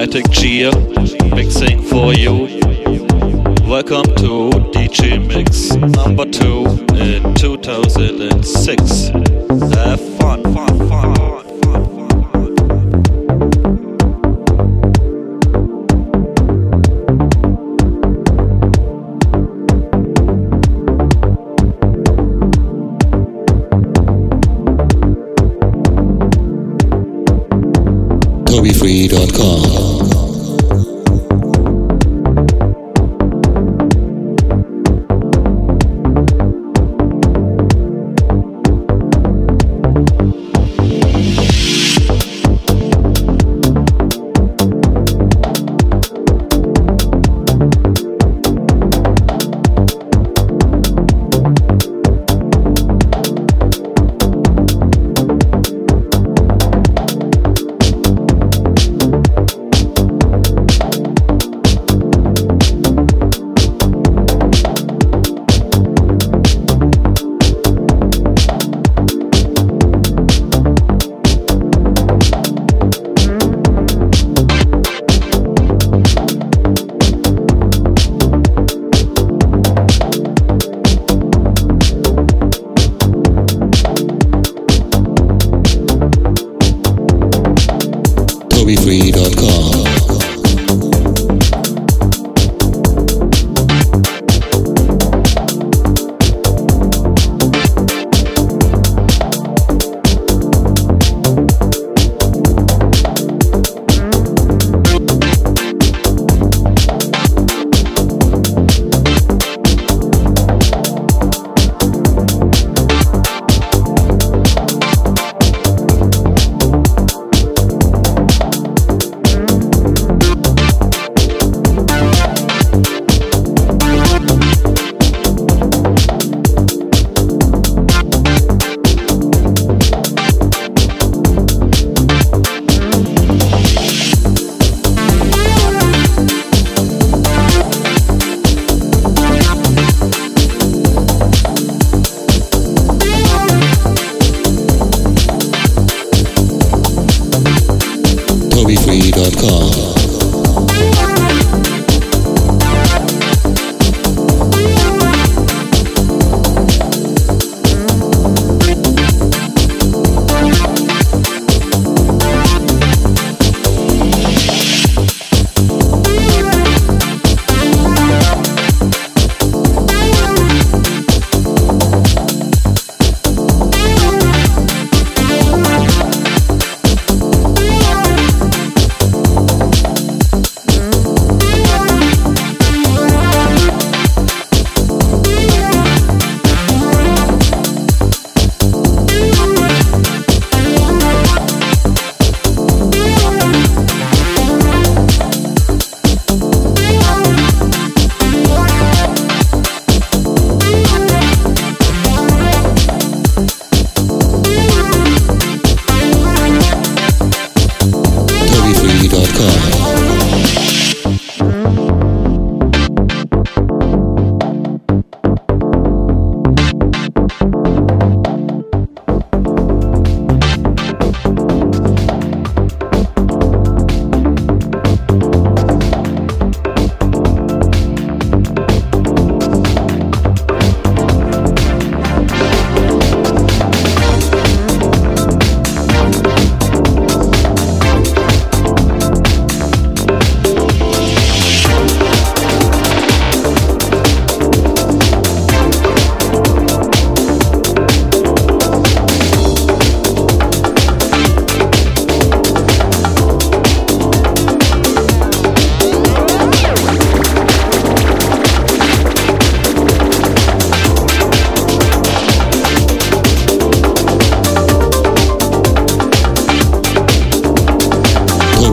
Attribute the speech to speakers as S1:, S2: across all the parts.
S1: Automatic Gear mixing for you. Welcome to DJ Mix number 2 in 2006. Have fun, fun, fun. TobyFree.com.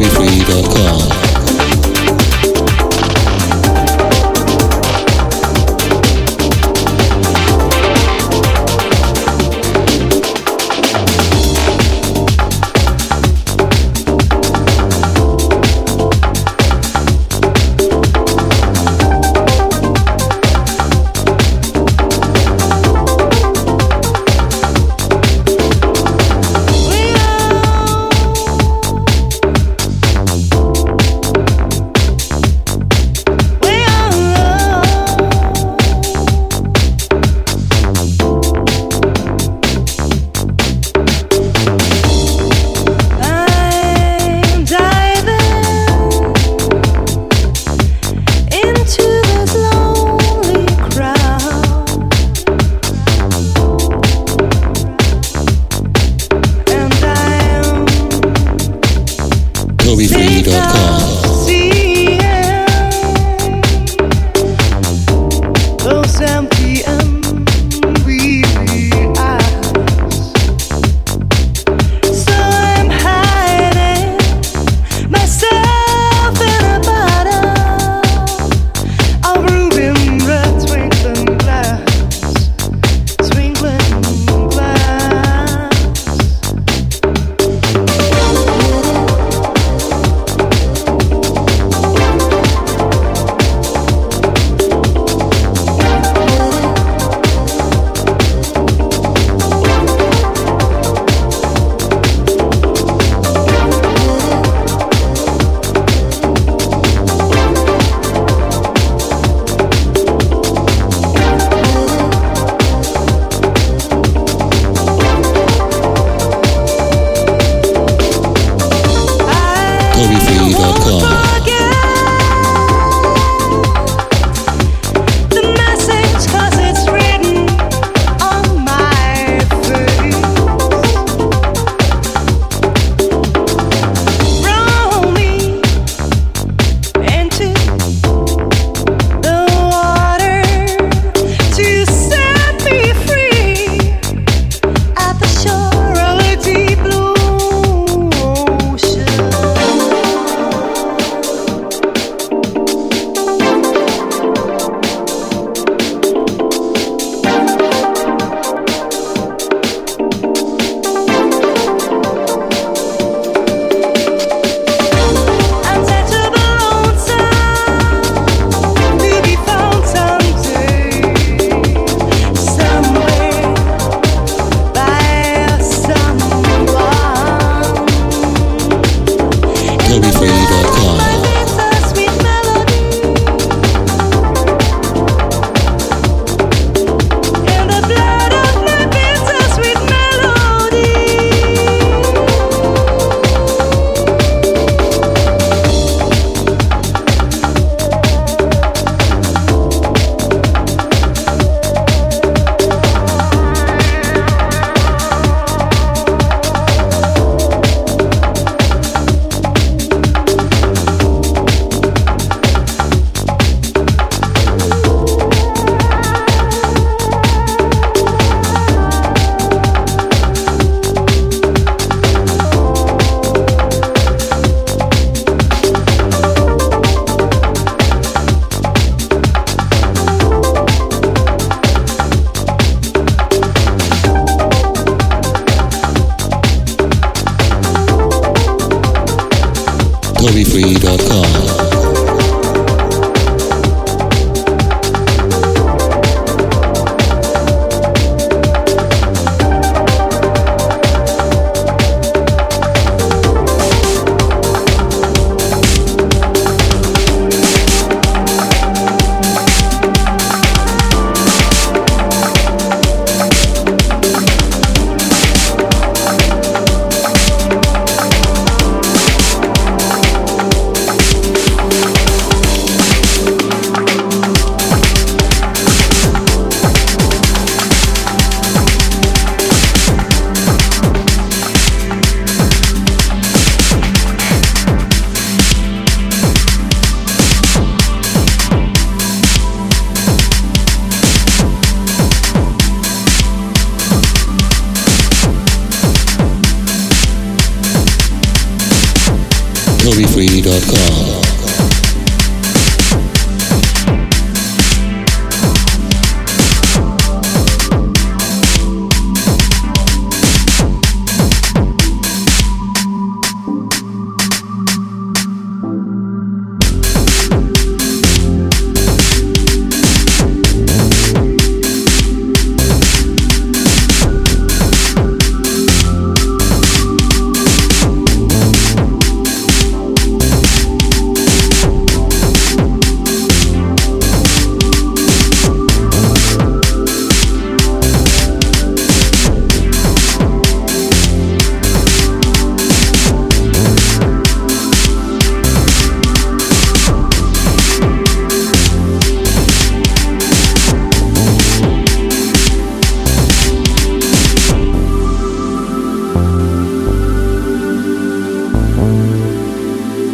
S1: MusicMeFree.com.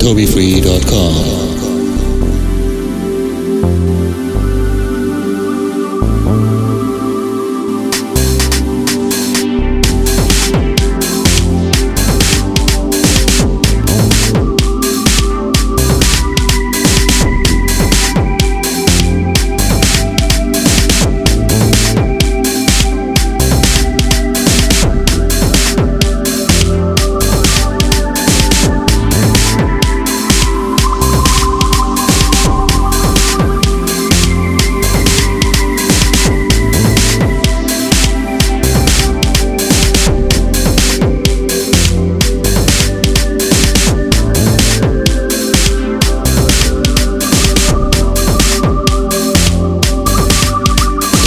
S2: TobyFree.com.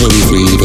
S2: We. free.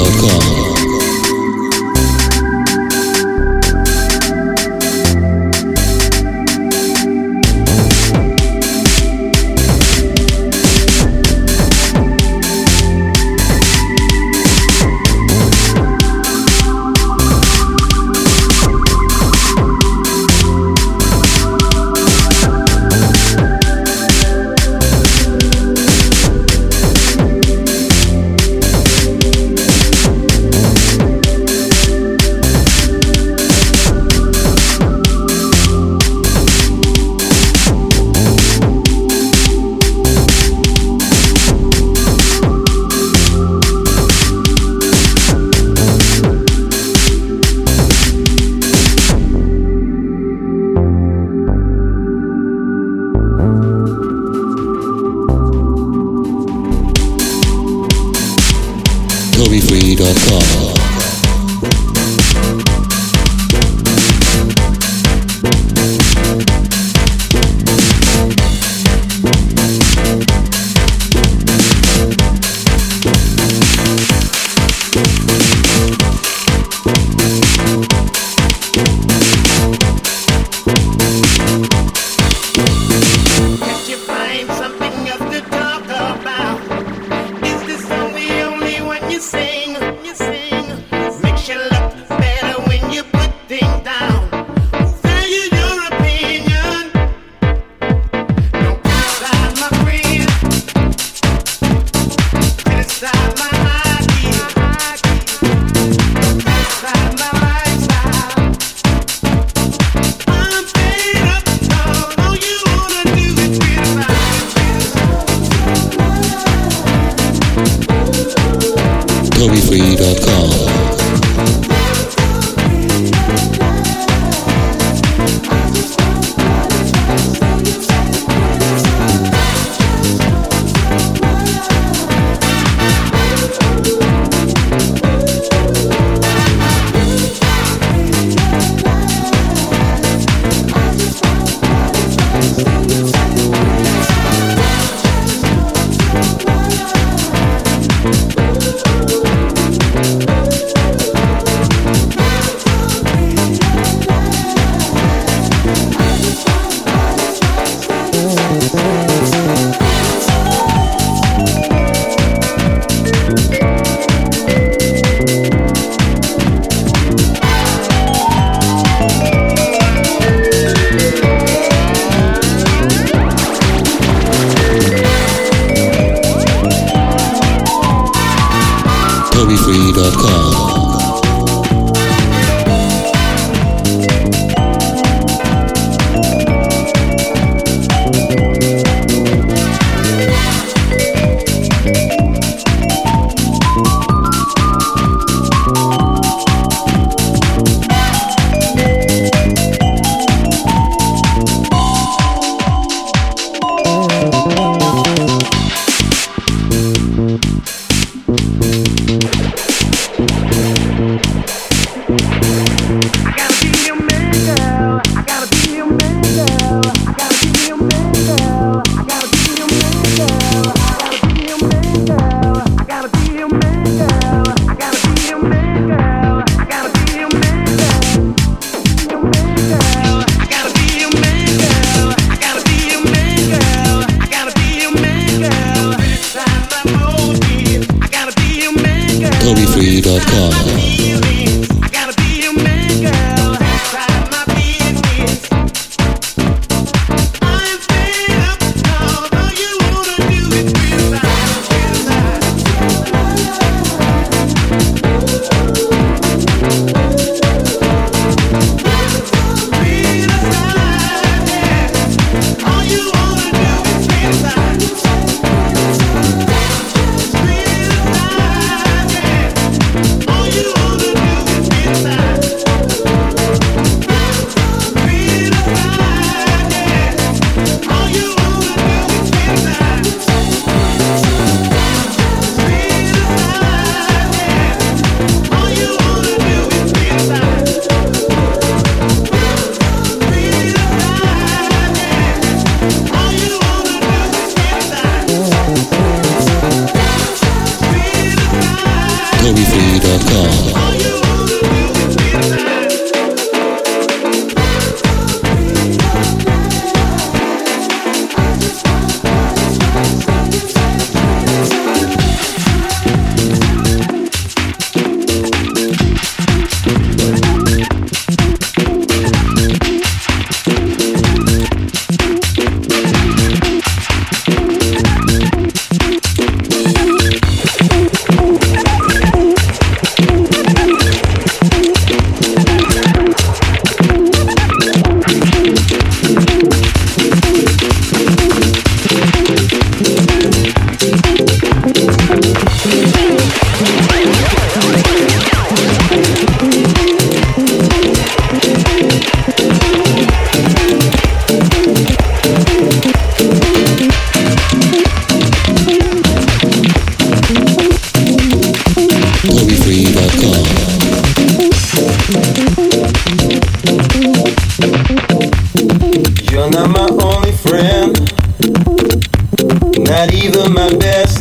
S3: do my best.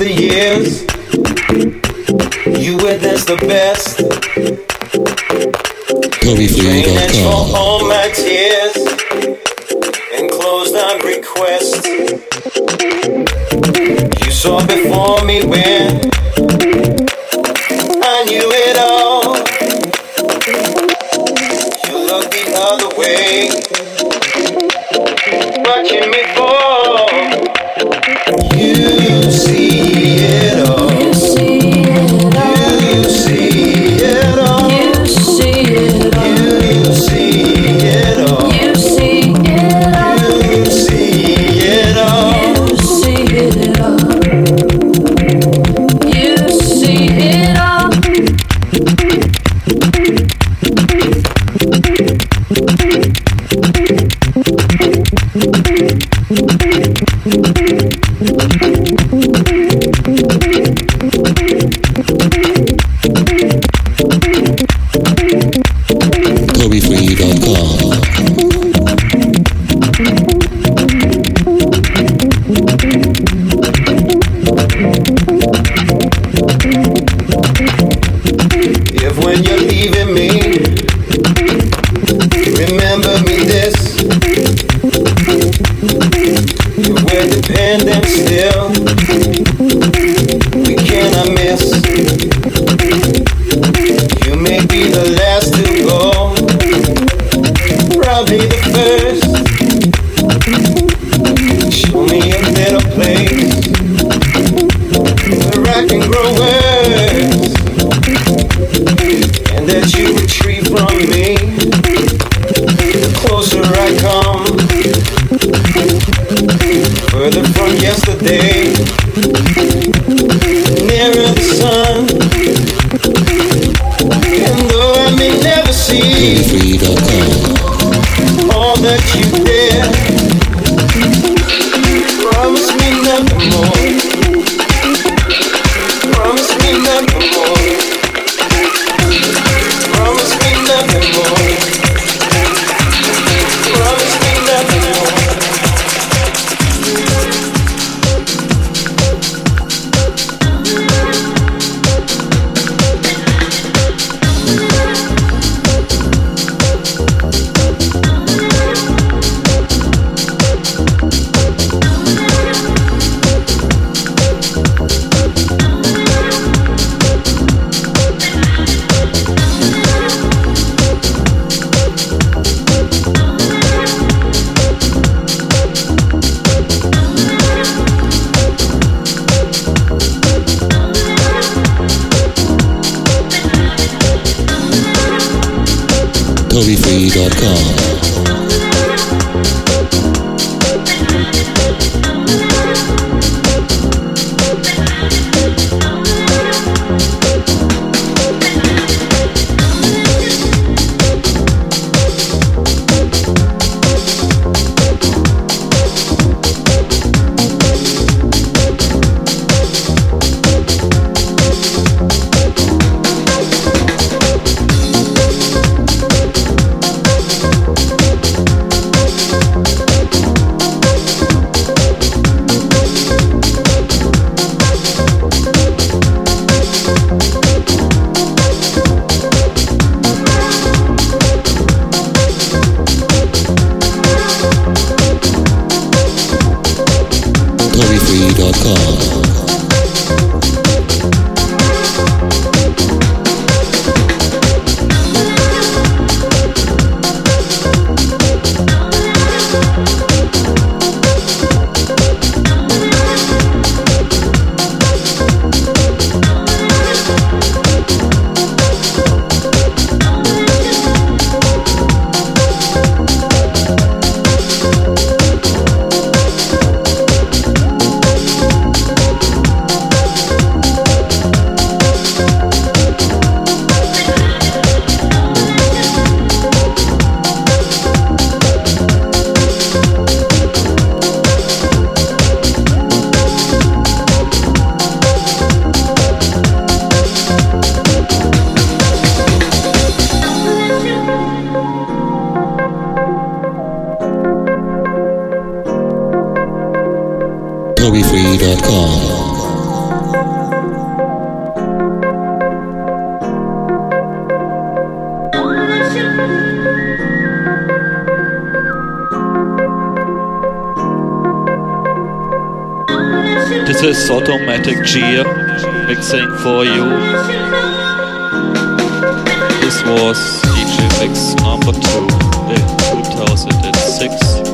S3: the years. You witnessed the best. Drainage for all my tears and closed on request. You saw before me when. Independent still.
S1: Automatic Gear mixing for you. This was DJ Mix number 2 in 2006.